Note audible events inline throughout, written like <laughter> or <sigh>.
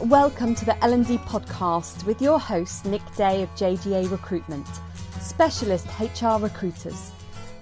Welcome to the L&D podcast with your host Nick Day of JGA Recruitment, specialist HR recruiters.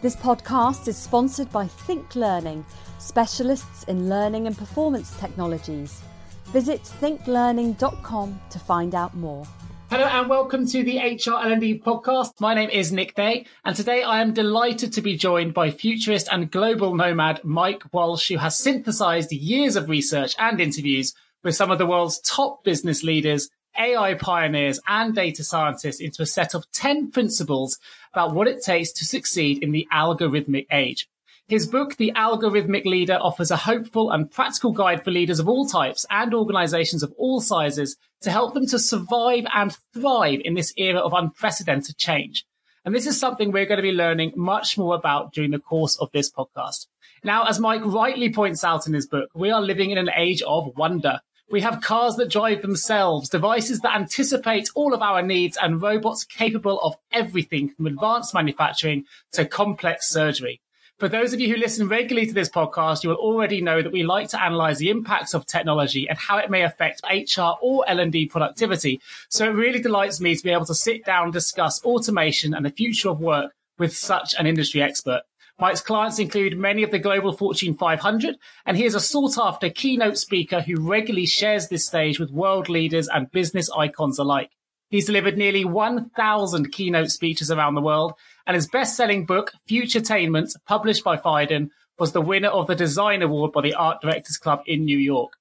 This podcast is sponsored by Think Learning, specialists in learning and performance technologies. Visit thinklearning.com to find out more. Hello and welcome to the HR L&D podcast. My name is Nick Day and today I am delighted to be joined by futurist and global nomad Mike Walsh who has synthesized years of research and interviews with some of the world's top business leaders, AI pioneers and data scientists into a set of 10 principles about what it takes to succeed in the algorithmic age. His book, The Algorithmic Leader, offers a hopeful and practical guide for leaders of all types and organizations of all sizes to help them to survive and thrive in this era of unprecedented change. And this is something we're going to be learning much more about during the course of this podcast. Now, as Mike rightly points out in his book, we are living in an age of wonder. We have cars that drive themselves, devices that anticipate all of our needs, and robots capable of everything from advanced manufacturing to complex surgery. For those of you who listen regularly to this podcast, you will already know that we like to analyze the impacts of technology and how it may affect HR or L&D productivity. So it really delights me to be able to sit down and discuss automation and the future of work with such an industry expert. Mike's clients include many of the global Fortune 500, and he is a sought after keynote speaker who regularly shares this stage with world leaders and business icons alike. He's delivered nearly 1,000 keynote speeches around the world, and his best selling book, Futuretainment, published by Phaidon, was the winner of the Design Award by the Art Directors Club in New York.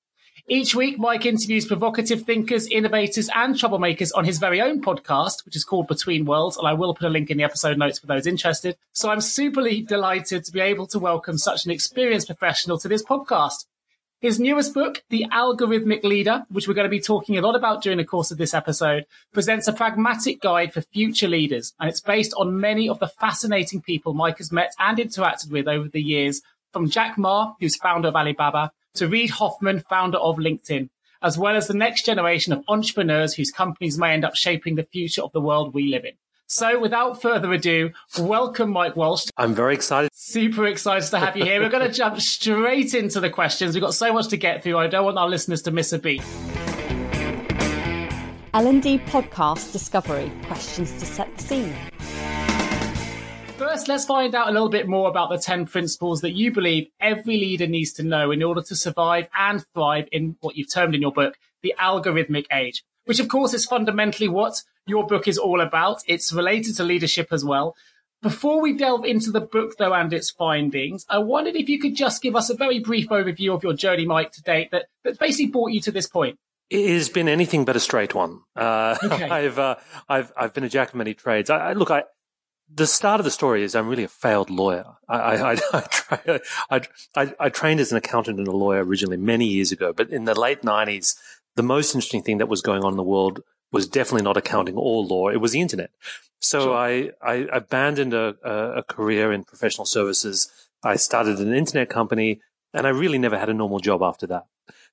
Each week, Mike interviews provocative thinkers, innovators, and troublemakers on his very own podcast, which is called Between Worlds, and I will put a link in the episode notes for those interested. So I'm superly delighted to be able to welcome such an experienced professional to this podcast. His newest book, The Algorithmic Leader, which we're going to be talking a lot about during the course of this episode, presents a pragmatic guide for future leaders, and it's based on many of the fascinating people Mike has met and interacted with over the years, from Jack Ma, who's founder of Alibaba, to Reid Hoffman, founder of LinkedIn, as well as the next generation of entrepreneurs whose companies may end up shaping the future of the world we live in. So without further ado, welcome Mike Walsh. I'm very excited. Super excited to have you here. We're going <laughs> to jump straight into the questions. We've got so much to get through. I don't want our listeners to miss a beat. L&D podcast discovery questions to set the scene. First, let's find out a little bit more about the 10 principles that you believe every leader needs to know in order to survive and thrive in what you've termed in your book, the algorithmic age, which of course is fundamentally what your book is all about. It's related to leadership as well. Before we delve into the book though and its findings, I wondered if you could just give us a very brief overview of your journey, Mike, to date that, that basically brought you to this point. It has been anything but a straight one. Uh, okay. <laughs> I've, uh, I've, I've been a jack of many trades. I, I, look, I, the start of the story is I'm really a failed lawyer. I, I, I, <laughs> I, try, I, I, trained as an accountant and a lawyer originally many years ago, but in the late 90s, the most interesting thing that was going on in the world was definitely not accounting or law. It was the internet. So sure. I, I abandoned a, a career in professional services. I started an internet company and I really never had a normal job after that.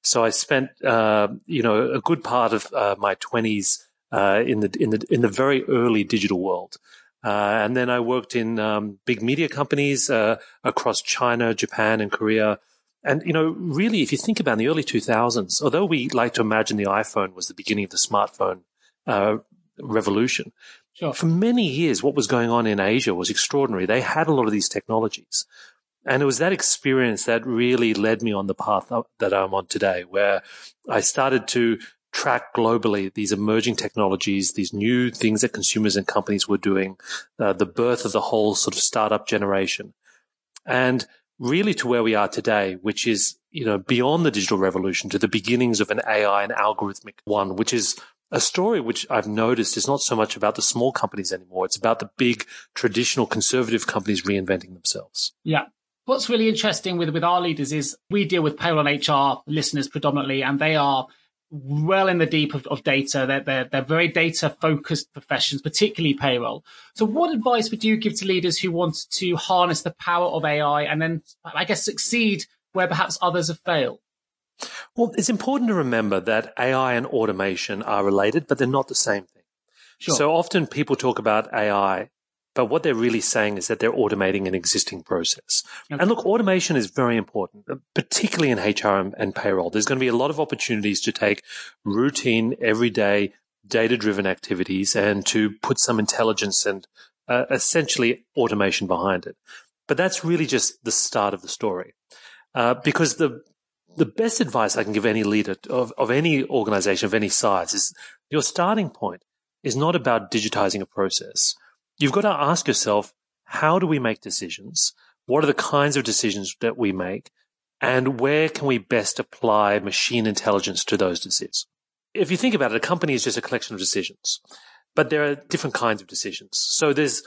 So I spent, uh, you know, a good part of uh, my twenties uh, in the in the in the very early digital world. Uh, and then I worked in um, big media companies uh, across China, Japan, and Korea. And you know, really, if you think about in the early 2000s, although we like to imagine the iPhone was the beginning of the smartphone uh, revolution, sure. for many years, what was going on in Asia was extraordinary. They had a lot of these technologies. And it was that experience that really led me on the path that I'm on today, where I started to track globally these emerging technologies, these new things that consumers and companies were doing, uh, the birth of the whole sort of startup generation. And really to where we are today, which is, you know, beyond the digital revolution to the beginnings of an AI and algorithmic one, which is a story which I've noticed is not so much about the small companies anymore. It's about the big traditional conservative companies reinventing themselves. Yeah. What's really interesting with, with our leaders is we deal with payroll and HR listeners predominantly, and they are well in the deep of, of data. They're, they're, they're very data focused professions, particularly payroll. So what advice would you give to leaders who want to harness the power of AI and then, I guess, succeed where perhaps others have failed? Well, it's important to remember that AI and automation are related, but they're not the same thing. Sure. So often people talk about AI But what they're really saying is that they're automating an existing process. Okay. And look, automation is very important, particularly in HR and, and payroll. There's going to be a lot of opportunities to take routine, everyday, data driven activities and to put some intelligence and uh, essentially automation behind it. But that's really just the start of the story. Uh, because the the best advice I can give any leader of, of any organization of any size is your starting point is not about digitizing a process. You've got to ask yourself, how do we make decisions? What are the kinds of decisions that we make? And where can we best apply machine intelligence to those decisions? If you think about it, a company is just a collection of decisions, but there are different kinds of decisions. So there's,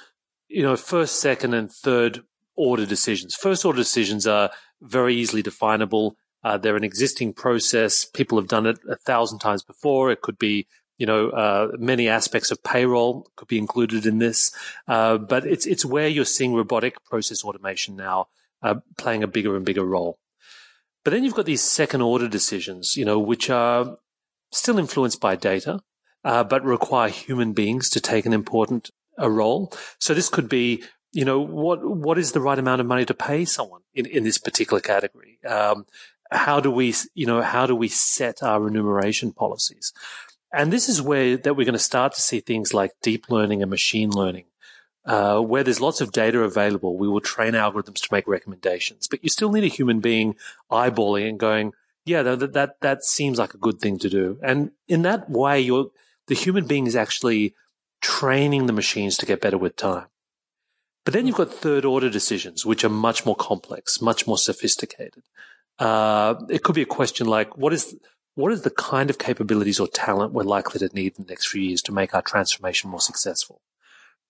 you know, first, second, and third order decisions. First order decisions are very easily definable. Uh, they're an existing process. People have done it a thousand times before. It could be, you know, uh, many aspects of payroll could be included in this. Uh, but it's it's where you're seeing robotic process automation now uh, playing a bigger and bigger role. But then you've got these second order decisions, you know, which are still influenced by data, uh, but require human beings to take an important a role. So this could be you know, what, what is the right amount of money to pay someone in, in this particular category? Um, how do we, you know, how do we set our remuneration policies? And this is where that we're going to start to see things like deep learning and machine learning, uh, where there's lots of data available. We will train algorithms to make recommendations, but you still need a human being eyeballing and going, yeah, that, that, that seems like a good thing to do. And in that way, you're, the human being is actually training the machines to get better with time. But then you've got third order decisions, which are much more complex, much more sophisticated. Uh, it could be a question like, what is, what is the kind of capabilities or talent we're likely to need in the next few years to make our transformation more successful?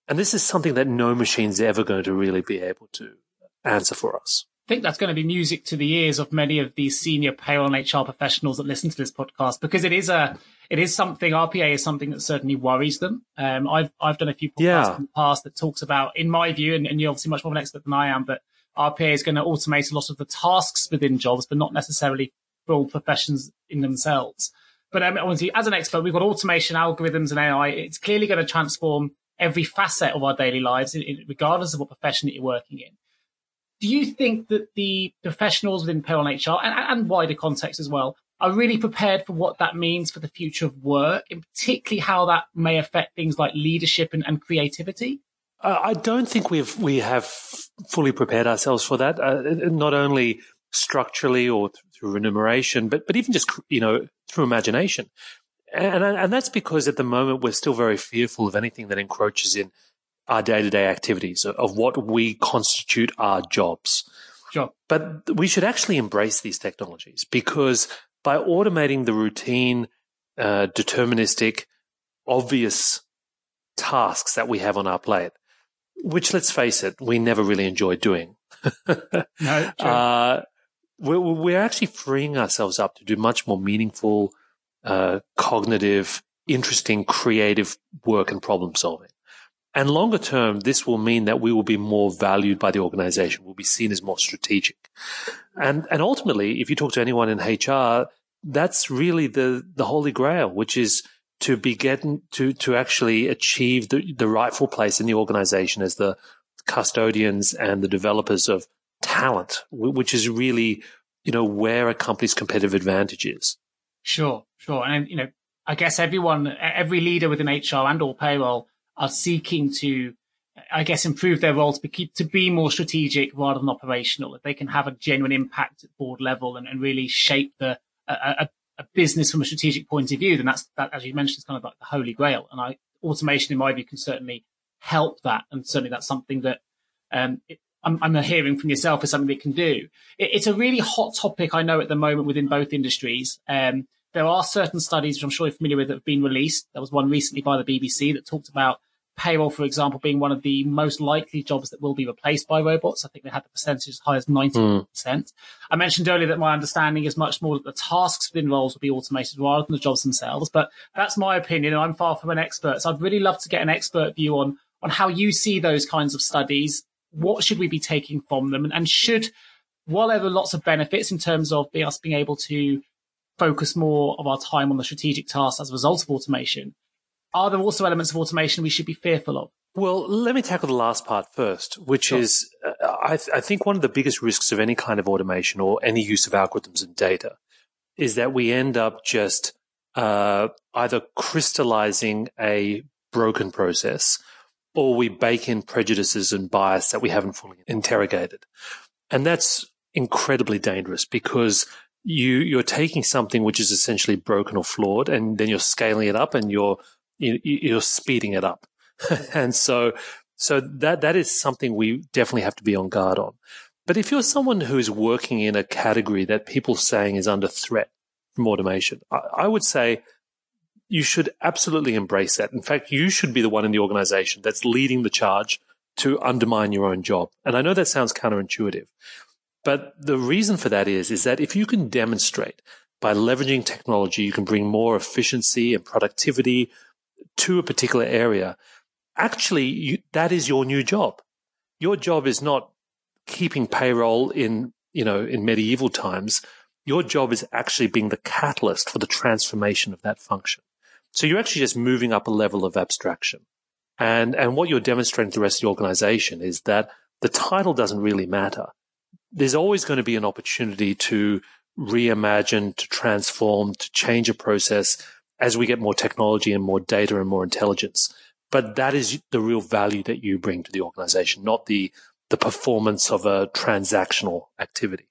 And this is something that no machine's ever going to really be able to answer for us. I think that's going to be music to the ears of many of these senior payroll and HR professionals that listen to this podcast because it is a it is something RPA is something that certainly worries them. Um, I've I've done a few podcasts yeah. in the past that talks about, in my view, and, and, you're obviously much more of an expert than I am, but RPA is going to automate a lot of the tasks within jobs, but not necessarily for all professions in themselves. But um, obviously, as an expert, we've got automation, algorithms, and AI. It's clearly going to transform every facet of our daily lives, regardless of what profession that you're working in do you think that the professionals within payroll and HR and, and wider context as well are really prepared for what that means for the future of work, and particularly how that may affect things like leadership and, and creativity? Uh, I don't think we've we have fully prepared ourselves for that. Uh, not only structurally or through remuneration, but but even just you know through imagination, and and that's because at the moment we're still very fearful of anything that encroaches in our day to day activities of what we constitute our jobs. Sure. But we should actually embrace these technologies because by automating the routine, uh, deterministic, obvious tasks that we have on our plate, which let's face it, we never really enjoy doing. <laughs> no, uh, we're, we're, actually freeing ourselves up to do much more meaningful, uh, cognitive, interesting, creative work and problem solving. And longer term, this will mean that we will be more valued by the organization. We'll be seen as more strategic. And, and ultimately, if you talk to anyone in HR, that's really the, the holy grail, which is to be getting to, to actually achieve the, the rightful place in the organization as the custodians and the developers of talent, which is really, you know, where a company's competitive advantage is. Sure, sure. And, you know, I guess everyone, every leader within HR and or payroll are seeking to, I guess, improve their role to be, to be more strategic rather than operational. If they can have a genuine impact at board level and, and really shape the a, a, business from a strategic point of view, then that's that, as you mentioned, is kind of like the holy grail. And I, automation, in my view, can certainly help that. And certainly that's something that um, it, I'm, I'm, hearing from yourself is something it can do. It, it's a really hot topic, I know, at the moment within both industries. Um, there are certain studies, which I'm sure you're familiar with, that have been released. There was one recently by the BBC that talked about payroll, for example, being one of the most likely jobs that will be replaced by robots. I think they had the percentage as high as 90%. Mm. I mentioned earlier that my understanding is much more that the tasks within roles will be automated rather than the jobs themselves. But that's my opinion. and I'm far from an expert. So I'd really love to get an expert view on, on how you see those kinds of studies. What should we be taking from them? And, and should, while there are lots of benefits in terms of us being able to focus more of our time on the strategic tasks as a result of automation. Are there also elements of automation we should be fearful of? Well, let me tackle the last part first, which sure. is uh, I, th- I, think one of the biggest risks of any kind of automation or any use of algorithms and data is that we end up just uh, either crystallizing a broken process or we bake in prejudices and bias that we haven't fully interrogated. And that's incredibly dangerous because you, you're taking something which is essentially broken or flawed and then you're scaling it up and you're, you, you're speeding it up. <laughs> and so, so that, that is something we definitely have to be on guard on. But if you're someone who's working in a category that people saying is under threat from automation, I, I would say you should absolutely embrace that. In fact, you should be the one in the organization that's leading the charge to undermine your own job. And I know that sounds counterintuitive, but the reason for that is, is that if you can demonstrate by leveraging technology, you can bring more efficiency and productivity to a particular area. Actually, you, that is your new job. Your job is not keeping payroll in, you know, in medieval times. Your job is actually being the catalyst for the transformation of that function. So you're actually just moving up a level of abstraction. And, and what you're demonstrating to the rest of the organization is that the title doesn't really matter. There's always going to be an opportunity to reimagine, to transform, to change a process as we get more technology and more data and more intelligence. But that is the real value that you bring to the organization, not the, the performance of a transactional activity.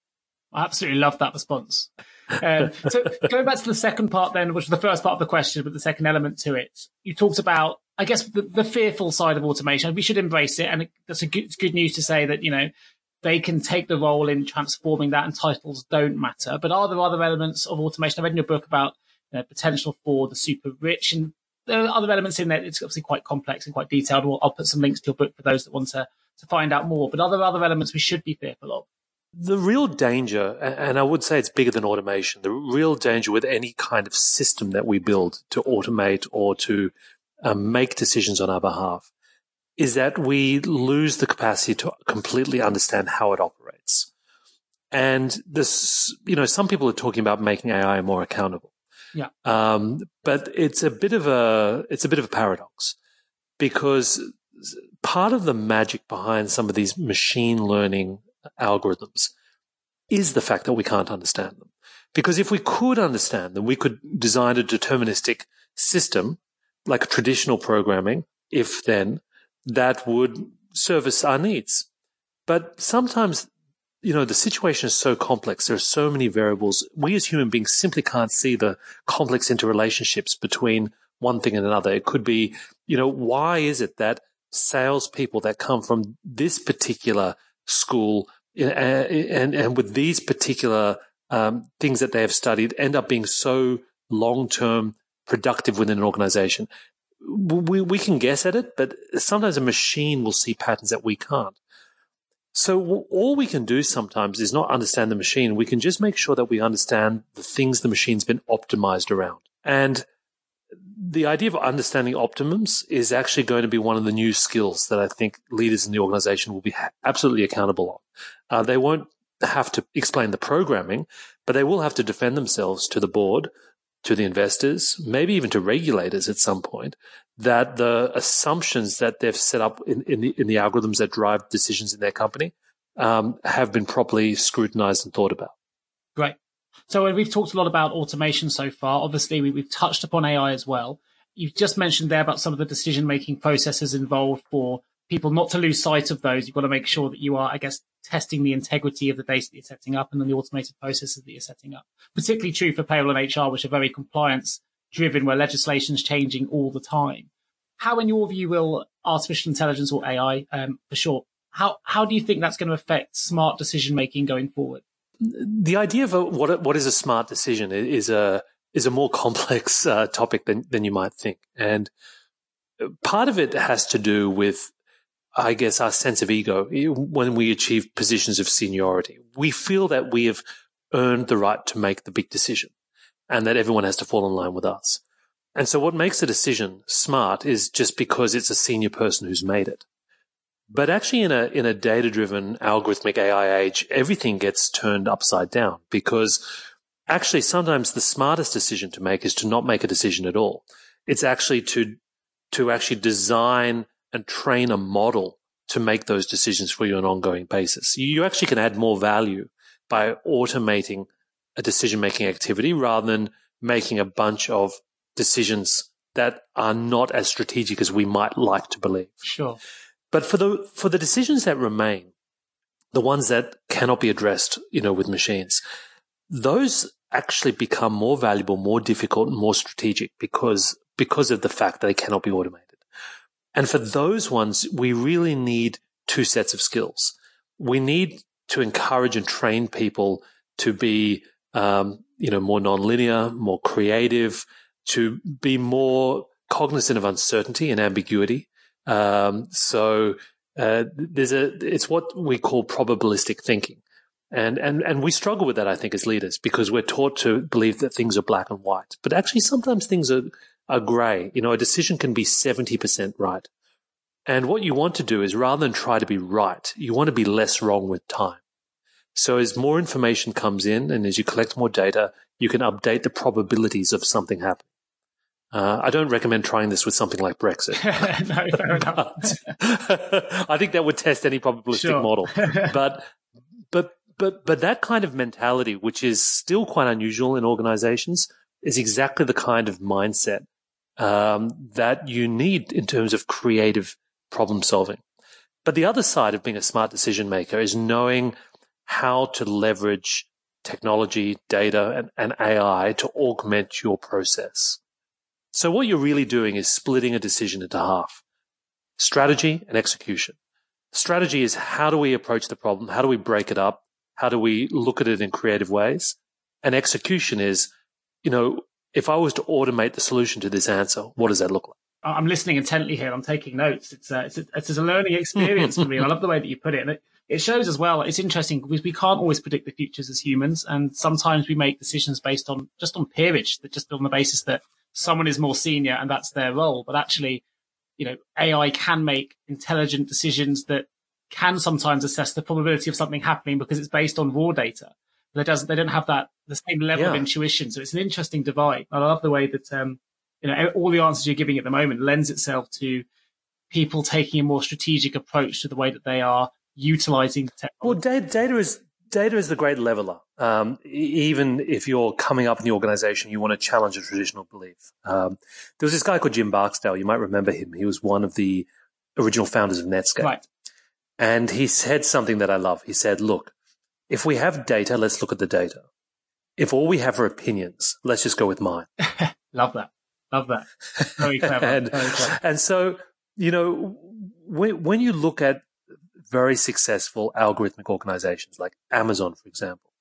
I absolutely love that response. Um, so going back to the second part then, which was the first part of the question, but the second element to it, you talked about, I guess, the, the fearful side of automation. We should embrace it. And that's a good, good news to say that, you know, they can take the role in transforming that and titles don't matter. But are there other elements of automation? I read in your book about know, potential for the super rich and there are other elements in there. It's obviously quite complex and quite detailed. I'll put some links to your book for those that want to, to find out more. But are there other elements we should be fearful of? The real danger, and I would say it's bigger than automation, the real danger with any kind of system that we build to automate or to um, make decisions on our behalf is that we lose the capacity to completely understand how it operates. And this, you know, some people are talking about making AI more accountable. Yeah. Um, but it's a bit of a, it's a bit of a paradox because part of the magic behind some of these machine learning algorithms is the fact that we can't understand them. Because if we could understand them, we could design a deterministic system like traditional programming, if then, that would service our needs. But sometimes, you know, the situation is so complex. There are so many variables. We as human beings simply can't see the complex interrelationships between one thing and another. It could be, you know, why is it that salespeople that come from this particular school and, and with these particular um, things that they have studied end up being so long term productive within an organization. We, we can guess at it, but sometimes a machine will see patterns that we can't. So all we can do sometimes is not understand the machine. We can just make sure that we understand the things the machine's been optimized around. And the idea of understanding optimums is actually going to be one of the new skills that I think leaders in the organization will be absolutely accountable on. Uh, they won't have to explain the programming, but they will have to defend themselves to the board, to the investors, maybe even to regulators at some point, that the assumptions that they've set up in, in, the, in the algorithms that drive decisions in their company um, have been properly scrutinized and thought about. Great. So we've talked a lot about automation so far. Obviously, we, have touched upon AI as well. You've just mentioned there about some of the decision making processes involved for people not to lose sight of those. You've got to make sure that you are, I guess, testing the integrity of the data that you're setting up and then the automated processes that you're setting up. Particularly true for payroll and HR, which are very compliance driven, where legislation is changing all the time. How, in your view, will artificial intelligence or AI, um, for short, how, how do you think that's going to affect smart decision making going forward? The idea of a, what what is a smart decision is a is a more complex <laughs> uh, topic than than you might think, and part of it has to do with, I guess, our sense of ego when we achieve positions of seniority. We feel that we have earned the right to make the big decision, and that everyone has to fall in line with us. And so, what makes a decision smart is just because it's a senior person who's made it. But actually in a, in a data driven algorithmic AI age, everything gets turned upside down because actually sometimes the smartest decision to make is to not make a decision at all. It's actually to, to actually design and train a model to make those decisions for you on an ongoing basis. You actually can add more value by automating a decision making activity rather than making a bunch of decisions that are not as strategic as we might like to believe. Sure. But for the for the decisions that remain, the ones that cannot be addressed, you know, with machines, those actually become more valuable, more difficult, and more strategic because because of the fact that they cannot be automated. And for those ones, we really need two sets of skills. We need to encourage and train people to be, um, you know, more nonlinear, more creative, to be more cognizant of uncertainty and ambiguity. Um, so uh, there's a it's what we call probabilistic thinking, and and and we struggle with that, I think, as leaders because we're taught to believe that things are black and white, but actually sometimes things are are grey. You know, a decision can be seventy percent right, and what you want to do is rather than try to be right, you want to be less wrong with time. So as more information comes in and as you collect more data, you can update the probabilities of something happening. Uh, I don't recommend trying this with something like Brexit. <laughs> no, fair enough. <laughs> I think that would test any probabilistic sure. model. <laughs> But, but, but, but that kind of mentality, which is still quite unusual in organizations, is exactly the kind of mindset um, that you need in terms of creative problem solving. But the other side of being a smart decision maker is knowing how to leverage technology, data, and, and AI to augment your process. So what you're really doing is splitting a decision into half. Strategy and execution. Strategy is how do we approach the problem? How do we break it up? How do we look at it in creative ways? And execution is, you know, if I was to automate the solution to this answer, what does that look like? I'm listening intently here. I'm taking notes. It's a, it's a, it's a learning experience for me. And I love the way that you put it. And it, it shows as well. It's interesting because we can't always predict the futures as humans. And sometimes we make decisions based on just on peerage, that just on the basis that someone is more senior and that's their role. But actually, you know, AI can make intelligent decisions that can sometimes assess the probability of something happening because it's based on raw data. They doesn't, they don't have that, the same level yeah. of intuition. So it's an interesting divide. I love the way that, um, you know, all the answers you're giving at the moment lends itself to people taking a more strategic approach to the way that they are utilizing technology. Well, data, data is data is the great leveler. Um, even if you're coming up in the organization, you want to challenge a traditional belief. Um, there was this guy called Jim Barksdale. You might remember him. He was one of the original founders of Netscape. Right. And he said something that I love. He said, look, if we have data, let's look at the data. If all we have are opinions, let's just go with mine. <laughs> love that. Love that. Very clever. <laughs> and, Very clever. and so, you know, when, when you look at very successful algorithmic organizations like Amazon, for example.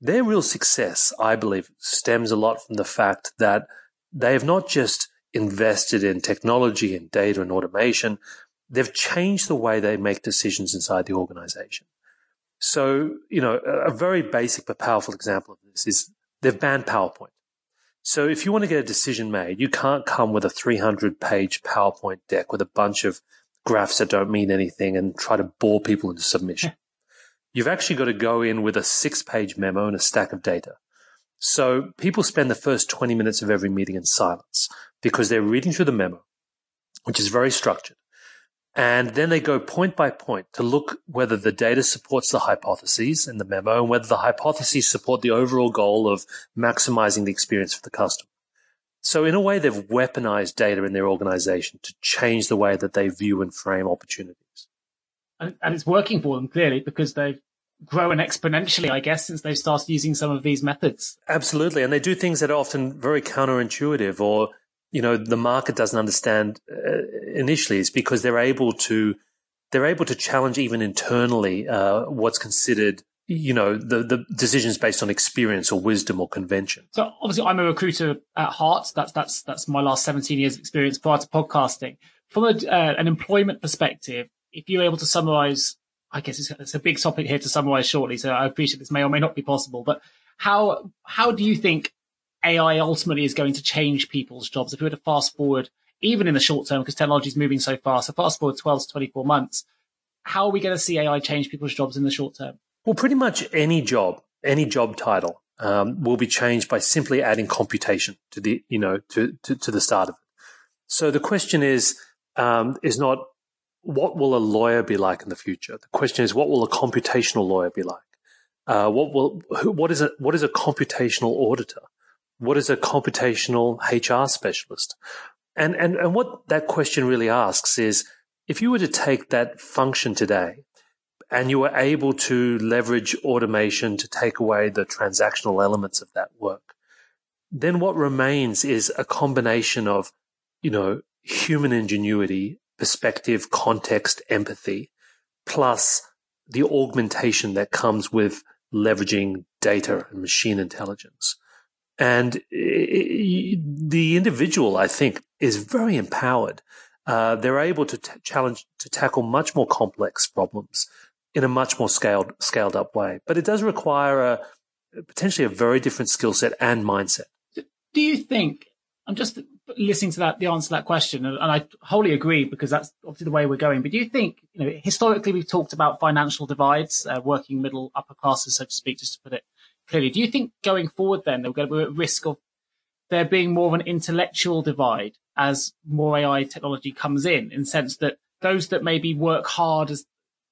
Their real success, I believe, stems a lot from the fact that they have not just invested in technology and data and automation, they've changed the way they make decisions inside the organization. So, you know, a very basic but powerful example of this is they've banned PowerPoint. So if you want to get a decision made, you can't come with a 300 page PowerPoint deck with a bunch of graphs that don't mean anything and try to bore people into submission. <laughs> You've actually got to go in with a six page memo and a stack of data. So people spend the first 20 minutes of every meeting in silence because they're reading through the memo, which is very structured. And then they go point by point to look whether the data supports the hypotheses in the memo and whether the hypotheses support the overall goal of maximizing the experience for the customer. So in a way, they've weaponized data in their organization to change the way that they view and frame opportunities. And, and it's working for them clearly because they've grown exponentially, I guess, since they've started using some of these methods. Absolutely. And they do things that are often very counterintuitive or, you know, the market doesn't understand uh, initially. It's because they're able to, they're able to challenge even internally, uh, what's considered you know the the decisions based on experience or wisdom or convention. So obviously, I'm a recruiter at heart. That's that's that's my last 17 years experience prior to podcasting. From a, uh, an employment perspective, if you're able to summarize, I guess it's, it's, a big topic here to summarize shortly. So I appreciate this may or may not be possible, but how how do you think AI ultimately is going to change people's jobs? If we were to fast forward, even in the short term, because technology is moving so fast, so fast forward 12 to 24 months, how are we going to see AI change people's jobs in the short term? Well, pretty much any job, any job title um, will be changed by simply adding computation to the, you know, to, to, to the start of it. So the question is, um, is not what will a lawyer be like in the future? The question is, what will a computational lawyer be like? Uh, what will what is a what is a computational auditor? What is a computational HR specialist? And and and what that question really asks is, if you were to take that function today, and you were able to leverage automation to take away the transactional elements of that work, then what remains is a combination of, you know, human ingenuity, perspective, context, empathy, plus the augmentation that comes with leveraging data and machine intelligence. And the individual, I think, is very empowered. Uh, they're able to t- challenge, to tackle much more complex problems in a much more scaled, scaled up way. But it does require a potentially a very different skill set and mindset. Do you think? I'm just listening to that, the answer to that question, and, I wholly agree because that's obviously the way we're going. But do you think, you know, historically we've talked about financial divides, uh, working middle, upper classes, so to speak, just to put it clearly. Do you think going forward then are going to be at risk of there being more of an intellectual divide as more AI technology comes in, in the sense that those that maybe work hard as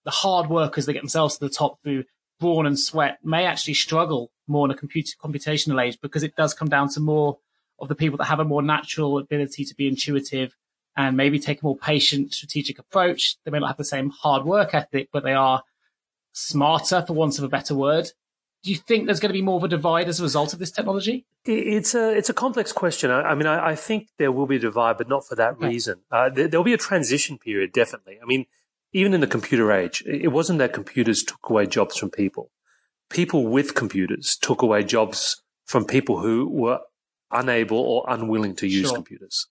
the hard workers that get themselves to the top through brawn and sweat may actually struggle more in a computer computational age because it does come down to more of the people that have a more natural ability to be intuitive and maybe take a more patient, strategic approach. They may not have the same hard work ethic, but they are smarter, for want of a better word. Do you think there's going to be more of a divide as a result of this technology? It's a it's a complex question. I, I mean, I, I, think there will be a divide, but not for that okay. reason. Uh, there, will be a transition period, definitely. I mean, even in the computer age, it wasn't that computers took away jobs from people. People with computers took away jobs from people who were unable or unwilling to use sure. computers.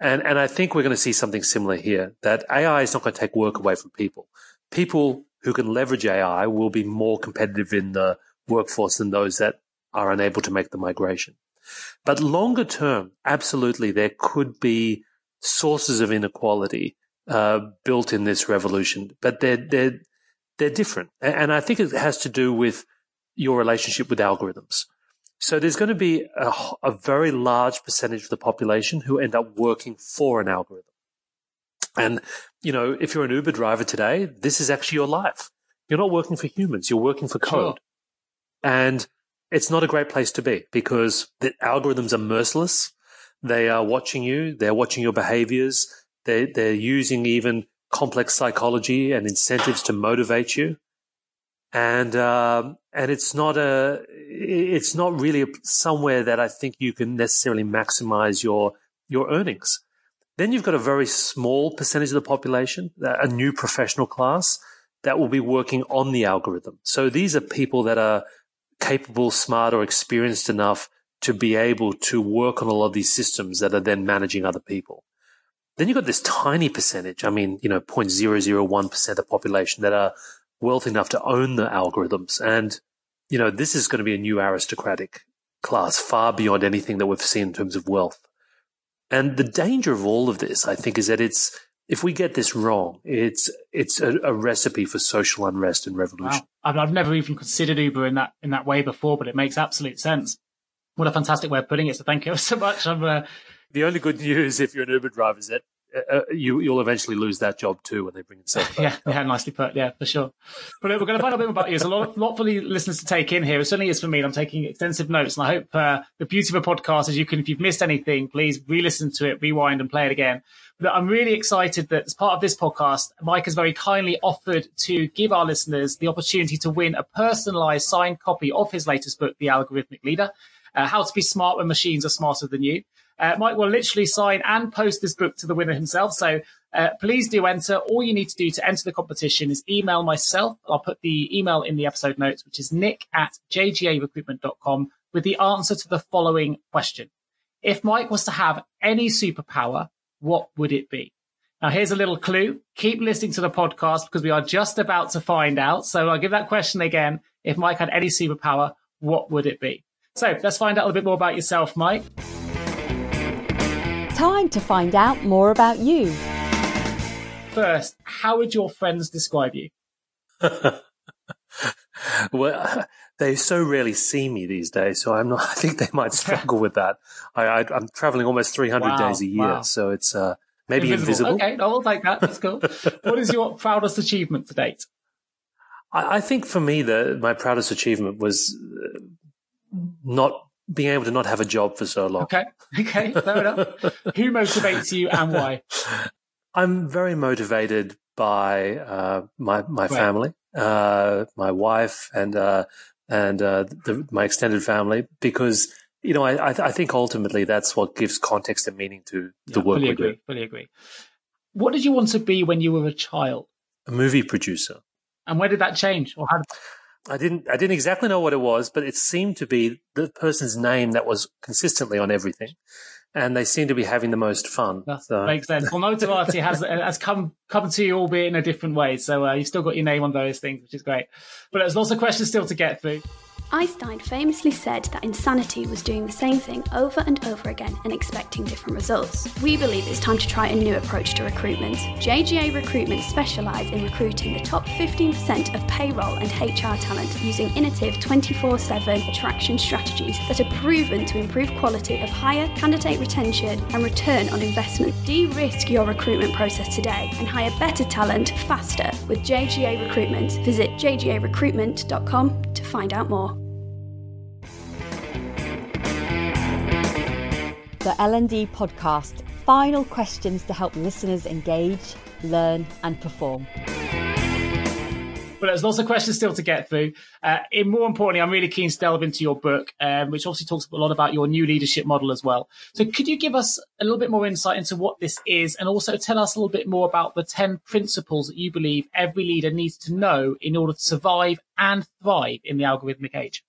And, and I think we're going to see something similar here that AI is not going to take work away from people. People who can leverage AI will be more competitive in the workforce than those that are unable to make the migration. But longer term, absolutely, there could be sources of inequality uh, built in this revolution, but they're they're they're different, and I think it has to do with your relationship with algorithms. So there's going to be a, a very large percentage of the population who end up working for an algorithm. And, you know, if you're an Uber driver today, this is actually your life. You're not working for humans. You're working for code. Sure. And it's not a great place to be because the algorithms are merciless. They are watching you. They're watching your behaviors. They, they're using even complex psychology and incentives to motivate you and um, and it's not a it's not really somewhere that I think you can necessarily maximize your your earnings. Then you've got a very small percentage of the population, a new professional class that will be working on the algorithm. So these are people that are capable, smart, or experienced enough to be able to work on a lot of these systems that are then managing other people. Then you've got this tiny percentage, I mean, you know, 0.001% of the population that are wealthy enough to own the algorithms. And, you know, this is going to be a new aristocratic class far beyond anything that we've seen in terms of wealth. And the danger of all of this, I think, is that it's, if we get this wrong, it's it's a, a recipe for social unrest and revolution. Wow. I've, I've never even considered Uber in that in that way before, but it makes absolute sense. What a fantastic way of putting it! So thank you <laughs> so much. I'm, uh... The only good news, if you're an Uber driver, is that uh, uh, you you'll eventually lose that job too when they bring in self. yeah, yeah, nicely put. Yeah, for sure. But we're going to find out a bit more about you. There's a lot, lot for the listeners to take in here. It certainly is for me. And I'm taking extensive notes, and I hope uh, the beauty of a podcast is you can, if you've missed anything, please re-listen to it, rewind, and play it again. But I'm really excited that as part of this podcast, Mike has very kindly offered to give our listeners the opportunity to win a personalized signed copy of his latest book, The Algorithmic Leader. Uh, how to be smart when machines are smarter than you. Uh, Mike will literally sign and post this book to the winner himself. So uh, please do enter. All you need to do to enter the competition is email myself. I'll put the email in the episode notes, which is nick at jgarecruitment.com with the answer to the following question. If Mike was to have any superpower, what would it be? Now, here's a little clue. Keep listening to the podcast because we are just about to find out. So I'll give that question again. If Mike had any superpower, what would it be? So let's find out a little bit more about yourself, Mike. Time to find out more about you. First, how would your friends describe you? <laughs> well, <laughs> they so rarely see me these days, so I'm not. <laughs> I think they might struggle with that. I, am traveling almost 300 wow, days a year, wow. so it's uh, maybe invisible. invisible. Okay, no, we'll take that. That's cool. what is your proudest achievement to date? I, I think for me, the my proudest achievement was uh, not being able to not have a job for so long. Okay, okay, fair enough. <laughs> Who motivates you and why? I'm very motivated by uh, my my right. family, uh, my wife, and uh, and uh, the, my extended family, because you know I I, think ultimately that's what gives context and meaning to the yeah, work fully we agree, do. Fully agree. What did you want to be when you were a child? A movie producer. And where did that change, or how? I didn't I didn't exactly know what it was, but it seemed to be the person's name that was consistently on everything. And they seem to be having the most fun. That so. makes sense. Well, Motivati has <laughs> has come come to you, albeit in a different way. So uh, you've still got your name on those things, which is great. But there's lots of questions still to get through. Einstein famously said that insanity was doing the same thing over and over again and expecting different results. We believe it's time to try a new approach to recruitment. JGA Recruitment specialise in recruiting the top 15% of payroll and HR talent using innovative 24 7 attraction strategies that are proven to improve quality of hire candidate retention and return on investment. De risk your recruitment process today and hire better talent faster with JGA Recruitment. Visit jgarecruitment.com to find out more. the L&D podcast. Final questions to help listeners engage, learn, and perform. But there's lots of questions still to get through. Uh, and more importantly, I'm really keen to delve into your book, um, which obviously talks a lot about your new leadership model as well. So, could you give us a little bit more insight into what this is, and also tell us a little bit more about the ten principles that you believe every leader needs to know in order to survive and thrive in the algorithmic age?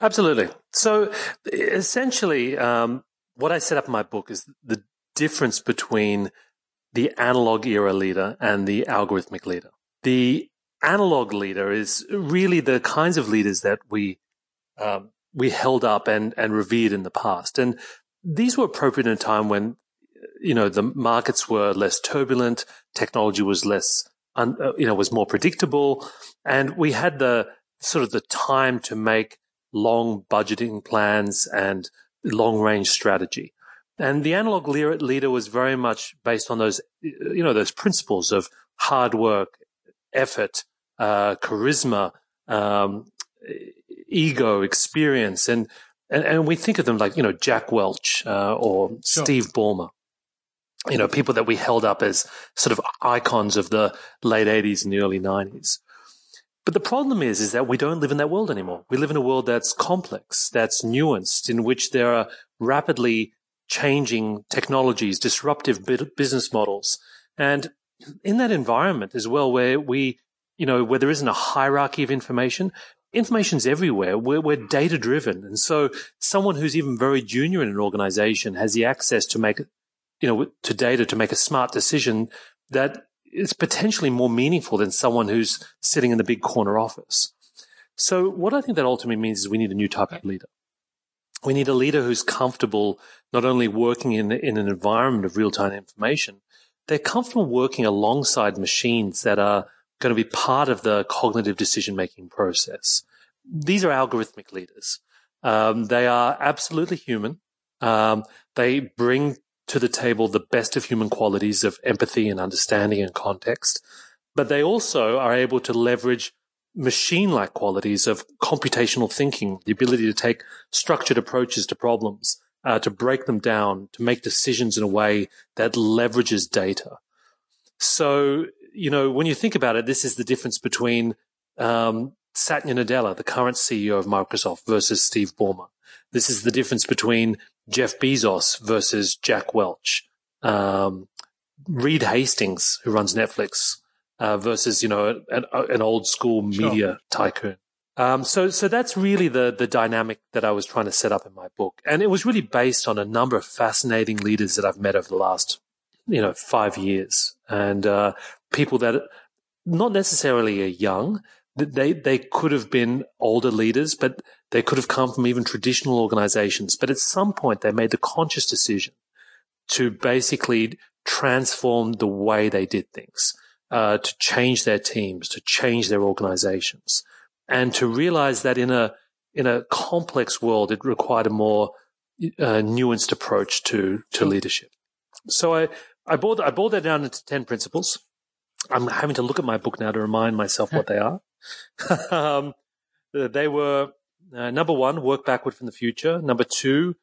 Absolutely. So, essentially, um, what I set up in my book is the difference between the analog era leader and the algorithmic leader. The analog leader is really the kinds of leaders that we um, we held up and and revered in the past, and these were appropriate in a time when you know the markets were less turbulent, technology was less un, uh, you know was more predictable, and we had the sort of the time to make long budgeting plans and long range strategy. And the analog leader was very much based on those, you know, those principles of hard work, effort, uh, charisma, um, ego, experience, and, and, and we think of them like you know Jack Welch uh, or sure. Steve Ballmer, you know, people that we held up as sort of icons of the late '80s and the early '90s. But the problem is, is that we don't live in that world anymore. We live in a world that's complex, that's nuanced, in which there are rapidly changing technologies, disruptive business models. And in that environment as well, where we, you know, where there isn't a hierarchy of information, information's everywhere. We're, we're mm. data driven. And so someone who's even very junior in an organization has the access to make, you know, to data to make a smart decision that is potentially more meaningful than someone who's sitting in the big corner office. So what I think that ultimately means is we need a new type of leader. We need a leader who's comfortable not only working in, in an environment of real-time information, they're comfortable working alongside machines that are going to be part of the cognitive decision-making process. These are algorithmic leaders. Um, they are absolutely human. Um, they bring to the table the best of human qualities of empathy and understanding and context, but they also are able to leverage machine like qualities of computational thinking, the ability to take structured approaches to problems, uh, to break them down, to make decisions in a way that leverages data. So, you know, when you think about it, this is the difference between um, Satya Nadella, the current CEO of Microsoft, versus Steve Ballmer. This is the difference between Jeff Bezos versus Jack Welch, um, Reed Hastings, who runs Netflix, uh, versus you know an, an old school media sure. tycoon. Um, so, so that's really the the dynamic that I was trying to set up in my book, and it was really based on a number of fascinating leaders that I've met over the last, you know, five years, and uh, people that not necessarily are young. They they could have been older leaders, but they could have come from even traditional organizations, but at some point they made the conscious decision to basically transform the way they did things, uh, to change their teams, to change their organizations, and to realize that in a in a complex world, it required a more uh, nuanced approach to to leadership. So I I boiled, I boiled that down into 10 principles. I'm having to look at my book now to remind myself what they are. <laughs> um, they were uh, number one, work backward from the future. Number two,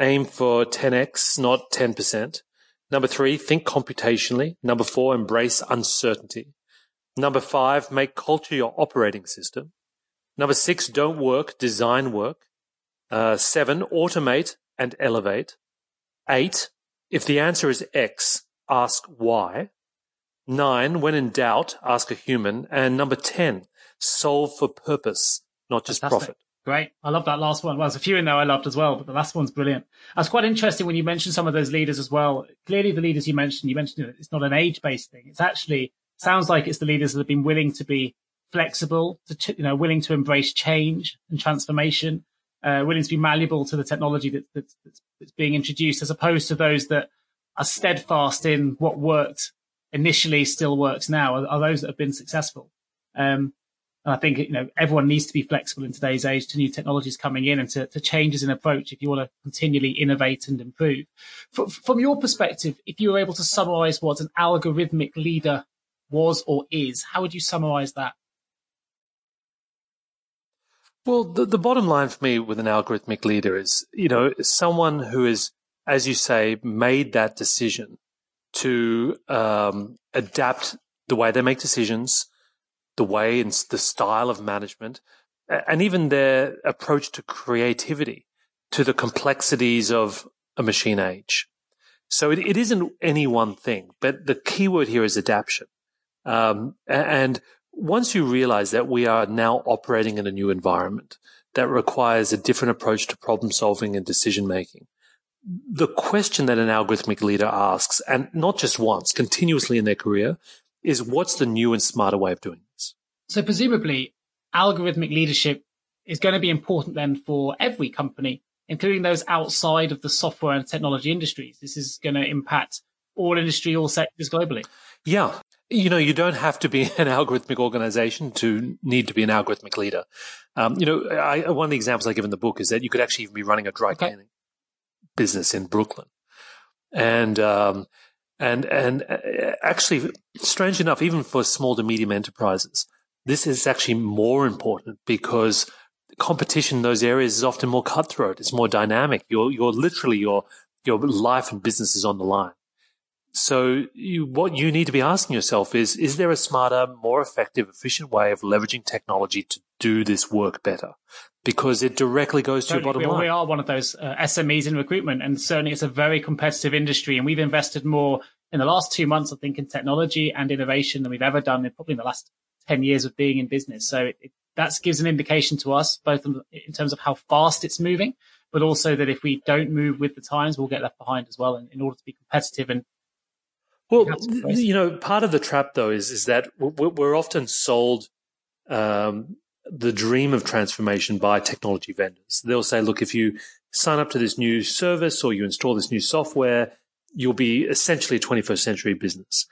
aim for 10x, not 10%. Number three, think computationally. Number four, embrace uncertainty. Number five, make culture your operating system. Number six, don't work, design work. Uh, seven, automate and elevate. Eight, if the answer is X, ask why. Nine, when in doubt, ask a human. And number 10, solve for purpose, not just Fantastic. profit. Great. I love that last one. Well, there's a few in there I loved as well, but the last one's brilliant. That's quite interesting when you mentioned some of those leaders as well. Clearly, the leaders you mentioned, you mentioned it's not an age based thing. It's actually sounds like it's the leaders that have been willing to be flexible, to, you know, willing to embrace change and transformation, uh, willing to be malleable to the technology that, that, that's, that's being introduced, as opposed to those that are steadfast in what worked initially, still works now, are, are those that have been successful. Um, and I think, you know, everyone needs to be flexible in today's age to new technologies coming in and to, to changes in approach if you want to continually innovate and improve. from your perspective, if you were able to summarize what an algorithmic leader was or is, how would you summarize that? Well, the, the bottom line for me with an algorithmic leader is, you know, someone who is, as you say, made that decision to um, adapt the way they make decisions, the way and the style of management, and even their approach to creativity, to the complexities of a machine age. So it, it isn't any one thing, but the key word here is adaptation. Um, and once you realize that we are now operating in a new environment that requires a different approach to problem solving and decision making, the question that an algorithmic leader asks, and not just once, continuously in their career, is what's the new and smarter way of doing this? So presumably algorithmic leadership is going to be important then for every company, including those outside of the software and technology industries. This is going to impact all industry, all sectors globally. Yeah. You know, you don't have to be <laughs> an algorithmic organization to need to be an algorithmic leader. Um, you know, I, one of the examples I give in the book is that you could actually even be running a dry okay. cleaning business in Brooklyn. And, um, and, and uh, actually, strange enough, even for small to medium enterprises, this is actually more important because competition in those areas is often more cutthroat. It's more dynamic. You're, you're literally your, your life and business is on the line. So you, what you need to be asking yourself is, is there a smarter, more effective, efficient way of leveraging technology to do this work better? Because it directly goes to your bottom we, line. We are one of those uh, SMEs in recruitment and certainly it's a very competitive industry and we've invested more in the last two months, I think, in technology and innovation than we've ever done in probably in the last 10 years of being in business. So it, that gives an indication to us, both in, in, terms of how fast it's moving, but also that if we don't move with the times, we'll get left behind as well in, in order to be competitive. And well, you know, part of the trap though is, is that we're often sold, um, the dream of transformation by technology vendors. They'll say, look, if you sign up to this new service or you install this new software, you'll be essentially a 21st century business.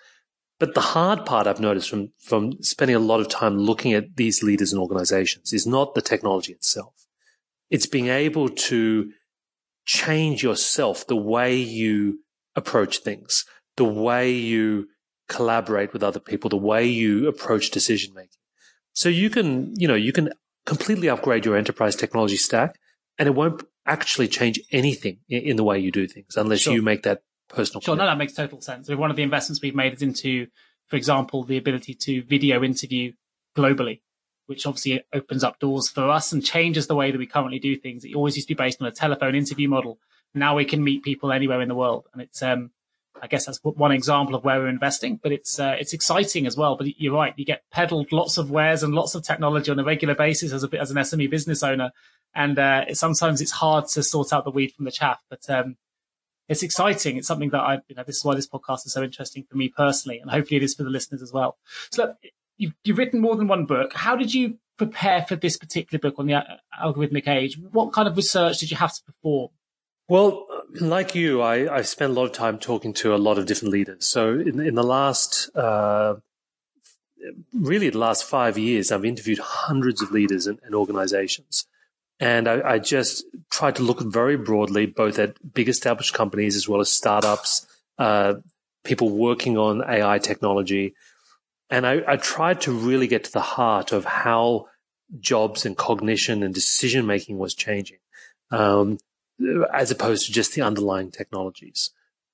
But the hard part I've noticed from, from spending a lot of time looking at these leaders and organizations is not the technology itself. It's being able to change yourself, the way you approach things, the way you collaborate with other people, the way you approach decision making. So you can, you know, you can completely upgrade your enterprise technology stack and it won't actually change anything in, the way you do things unless sure. you make that personal. Sure, no, that makes total sense. one of the investments we've made is into, for example, the ability to video interview globally, which obviously opens up doors for us and changes the way that we currently do things. It always used to be based on a telephone interview model. Now we can meet people anywhere in the world, and it's um, I guess that's one example of where we're investing, but it's uh, it's exciting as well. But you're right, you get peddled lots of wares and lots of technology on a regular basis as a as an SME business owner, and uh, sometimes it's hard to sort out the weed from the chaff. But um, it's exciting. It's something that I, you know, this is why this podcast is so interesting for me personally, and hopefully it is for the listeners as well. So look, you've, you've written more than one book. How did you prepare for this particular book on the algorithmic age? What kind of research did you have to perform? Well, like you, I, I spent a lot of time talking to a lot of different leaders. So in, in the last, uh, really the last five years, I've interviewed hundreds of leaders and, and organizations. And I, I, just tried to look very broadly, both at big established companies as well as startups, uh, people working on AI technology. And I, I tried to really get to the heart of how jobs and cognition and decision making was changing, um, as opposed to just the underlying technologies.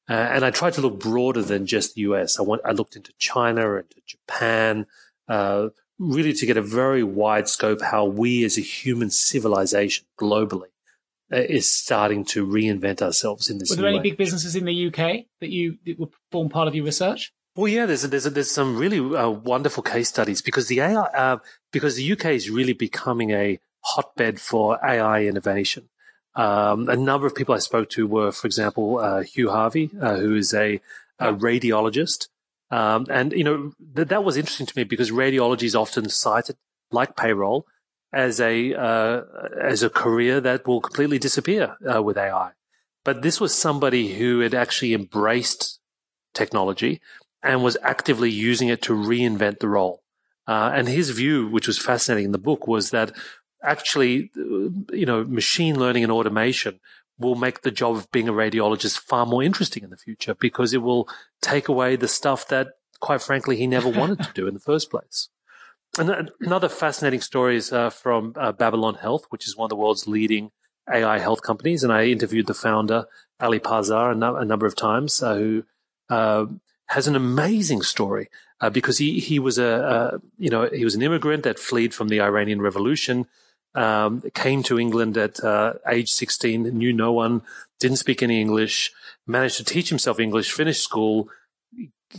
Uh, and I tried to look broader than just the US. I, went, I looked into China and Japan, uh, really to get a very wide scope how we as a human civilization globally uh, is starting to reinvent ourselves in this. Were there any big businesses in the UK that you that would form part of your research? Well, yeah, there's a, there's a, there's some really uh, wonderful case studies because the AI uh, because the UK is really becoming a hotbed for AI innovation. Um, a number of people I spoke to were, for example, uh, Hugh Harvey, uh, who is a, a radiologist, um, and you know th- that was interesting to me because radiology is often cited, like payroll, as a uh, as a career that will completely disappear uh, with AI. But this was somebody who had actually embraced technology and was actively using it to reinvent the role. Uh, and his view, which was fascinating in the book, was that actually, you know, machine learning and automation will make the job of being a radiologist far more interesting in the future because it will take away the stuff that, quite frankly, he never wanted to do in the first place. And another fascinating story is uh, from uh, Babylon Health, which is one of the world's leading AI health companies. And I interviewed the founder, Ali Parsa, a, no- a number of times, uh, who uh, has an amazing story uh, because he he was a, a, you know he was an immigrant that fled from the Iranian Revolution, um, came to England at uh, age 16, knew no one, didn't speak any English, managed to teach himself English, finish school,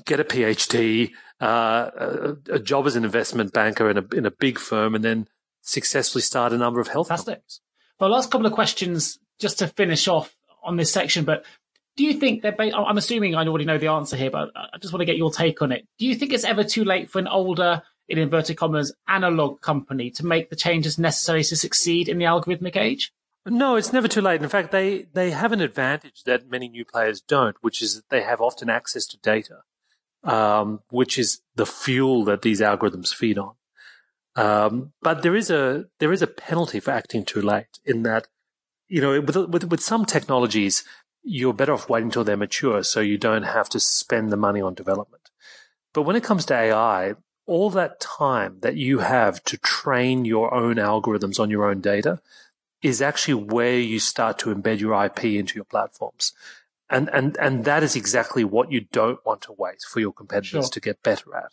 get a PhD, uh, a, a, job as an investment banker in a in a big firm, and then successfully start a number of health Fantastic. companies. Well, last couple of questions just to finish off on this section, but do you think that I'm assuming I already know the answer here, but I just want to get your take on it. Do you think it's ever too late for an older, in inverted commas, analog company to make the changes necessary to succeed in the algorithmic age? No, it's never too late. In fact, they, they have an advantage that many new players don't, which is that they have often access to data um, which is the fuel that these algorithms feed on. Um, but there is a there is a penalty for acting too late in that you know with, with with some technologies you're better off waiting until they're mature so you don't have to spend the money on development. But when it comes to AI, all that time that you have to train your own algorithms on your own data is actually where you start to embed your IP into your platforms. And, and, and that is exactly what you don't want to wait for your competitors sure. to get better at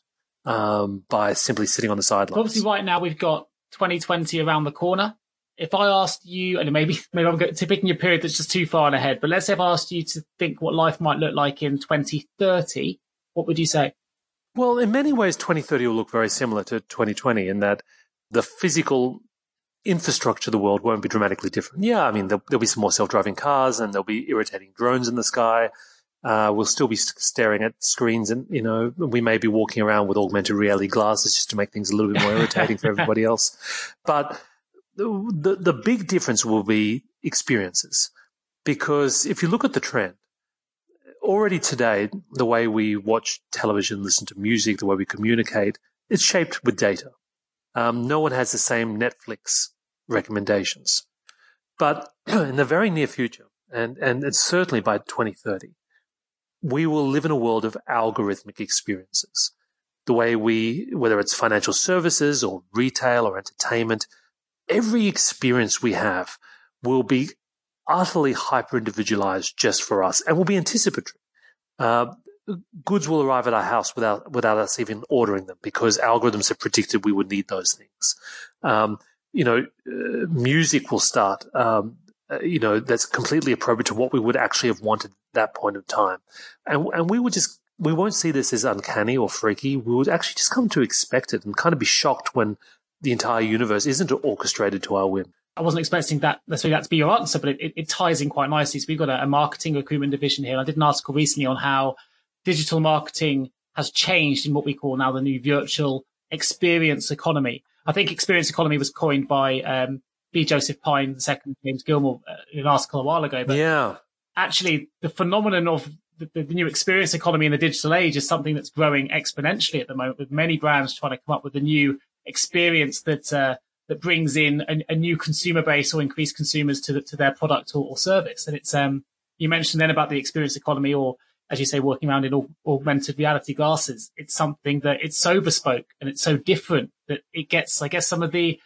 um, by simply sitting on the sidelines. Obviously, right now we've got 2020 around the corner. If I asked you, and maybe <laughs> maybe I'm going to picking a period that's just too far ahead, but let's say if I asked you to think what life might look like in 2030, what would you say? Well, in many ways, 2030 will look very similar to 2020 in that the physical infrastructure of the world won't be dramatically different. Yeah, I mean, there'll, there'll be some more self-driving cars and there'll be irritating drones in the sky. Uh, we'll still be staring at screens and, you know, we may be walking around with augmented reality glasses just to make things a little bit more irritating for everybody else. But the, the, the big difference will be experiences. Because if you look at the trend, already today, the way we watch television, listen to music, the way we communicate, it's shaped with data. Um, no one has the same Netflix recommendations. But <clears throat> in the very near future, and, and certainly by 2030, we will live in a world of algorithmic experiences. The way we, whether it's financial services or retail or entertainment, every experience we have will be utterly hyper individualized just for us and will be anticipatory. Uh, goods will arrive at our house without without us even ordering them because algorithms have predicted we would need those things. Um, you know, uh, music will start, um, uh, you know, that's completely appropriate to what we would actually have wanted at that point of time. And, and we would just, we won't see this as uncanny or freaky. We would actually just come to expect it and kind of be shocked when the entire universe isn't orchestrated to our whim. I wasn't expecting that necessarily that to be your answer, but it, it ties in quite nicely. So we've got a, a marketing recruitment division here. I did an article recently on how digital marketing has changed in what we call now the new virtual experience economy. I think experience economy was coined by um, B. Joseph Pine, the second James Gilmore, uh, in an article a while ago. But yeah, actually, the phenomenon of the, the, new experience economy in the digital age is something that's growing exponentially at the moment, with many brands trying to come up with a new experience that uh, that brings in a, a, new consumer base or increased consumers to the, to their product or, or service. And it's um, you mentioned then about the experience economy or as you say, working around in augmented reality glasses. It's something that it's so bespoke and it's so different that it gets, I guess, some of the,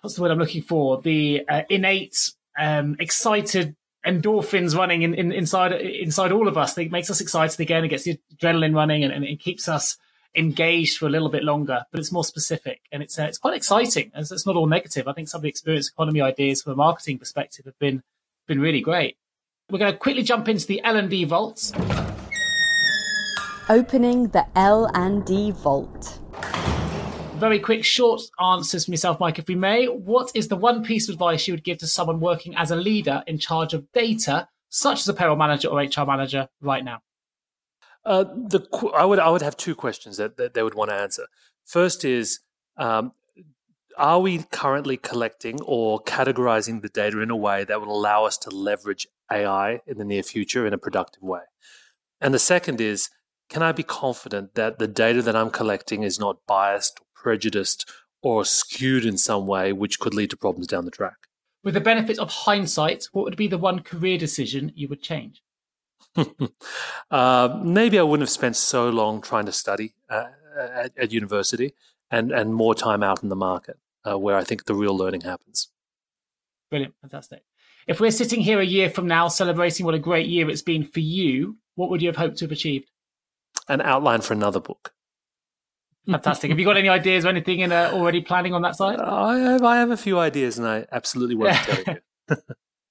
what's the word I'm looking for? The uh, innate, um, excited endorphins running in, in, inside, inside all of us. It makes us excited again. It gets the adrenaline running and, and it keeps us engaged for a little bit longer, but it's more specific and it's, uh, it's quite exciting. And it's not all negative. I think some of the experience economy ideas from a marketing perspective have been, been really great. We're going to quickly jump into the L&D vaults. Opening the L&D vault. Very quick, short answers from yourself, Mike, if we may. What is the one piece of advice you would give to someone working as a leader in charge of data, such as a payroll manager or HR manager, right now? Uh, the I would I would have two questions that, that they would want to answer. First is um, are we currently collecting or categorizing the data in a way that will allow us to leverage AI in the near future in a productive way? And the second is, can I be confident that the data that I'm collecting is not biased, prejudiced, or skewed in some way, which could lead to problems down the track? With the benefit of hindsight, what would be the one career decision you would change? <laughs> uh, maybe I wouldn't have spent so long trying to study uh, at, at, university and, and more time out in the market uh, where I think the real learning happens. Brilliant. Fantastic. If we're sitting here a year from now celebrating what a great year it's been for you, what would you have hoped to have achieved? An outline for another book. Fantastic. have you got <laughs> any ideas or anything in uh, already planning on that side? I have, I have a few ideas and I absolutely won't <laughs> tell you.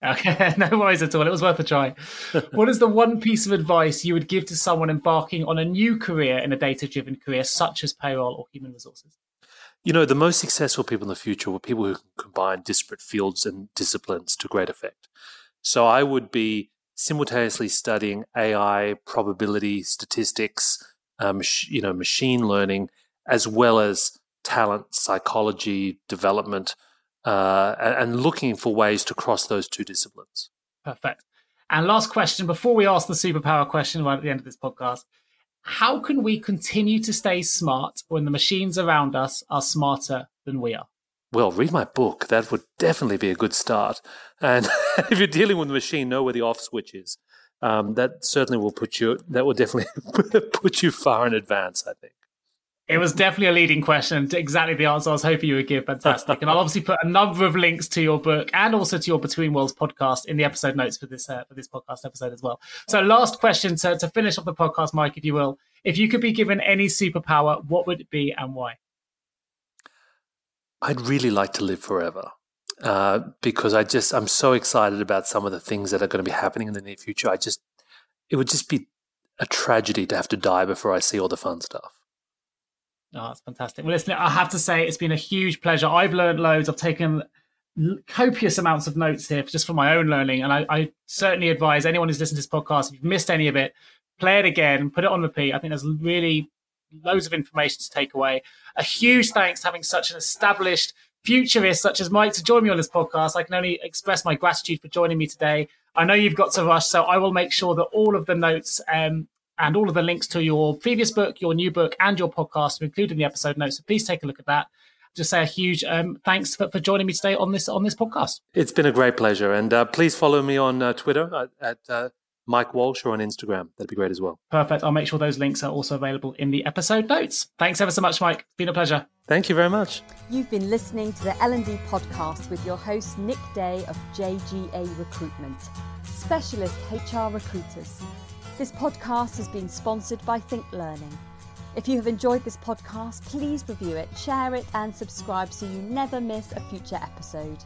Okay, <laughs> no worries at all. It was worth a try. <laughs> what is the one piece of advice you would give to someone embarking on a new career in a data driven career, such as payroll or human resources? You know, the most successful people in the future were people who can combine disparate fields and disciplines to great effect. So I would be simultaneously studying AI, probability, statistics, um, you know, machine learning, as well as talent, psychology, development, uh, and looking for ways to cross those two disciplines. Perfect. And last question before we ask the superpower question right at the end of this podcast how can we continue to stay smart when the machines around us are smarter than we are? Well, read my book. That would definitely be a good start. And <laughs> if you're dealing with the machine, know where the off switch is. Um, that certainly will put you. That will definitely <laughs> put you far in advance. I think. It was definitely a leading question, exactly the answer I was hoping you would give. Fantastic. and I'll obviously put a number of links to your book and also to your Between Worlds podcast in the episode notes for this uh, for this podcast episode as well. So, last question to, to finish off the podcast, Mike, if you will. If you could be given any superpower, what would it be and why? I'd really like to live forever. Uh, because I just I'm so excited about some of the things that are going to be happening in the near future. I just it would just be a tragedy to have to die before I see all the fun stuff. Oh, that's fantastic. Well, listen, I have to say it's been a huge pleasure. I've learned loads. I've taken copious amounts of notes here just for my own learning. And I, I, certainly advise anyone who's listened to this podcast, if you've missed any of it, play it again, put it on repeat. I think there's really loads of information to take away. A huge thanks to having such an established futurist such as Mike to join me on this podcast. I can only express my gratitude for joining me today. I know you've got to rush, so I will make sure that all of the notes um, and all of the links to your previous book, your new book, and your podcast are included in the episode notes. So please take a look at that. Just say a huge um, thanks for, for, joining me today on this on this podcast. It's been a great pleasure, and uh, please follow me on uh, Twitter at, at uh, Mike Walsh or on Instagram. That'd be great as well. Perfect. I'll make sure those links are also available in the episode notes. Thanks ever so much, Mike. It's been a pleasure. Thank you very much. You've been listening to the L&D podcast with your host Nick Day of JGA Recruitment, specialist HR recruiters. This podcast has been sponsored by Think Learning. If you have enjoyed this podcast, please review it, share it, and subscribe so you never miss a future episode.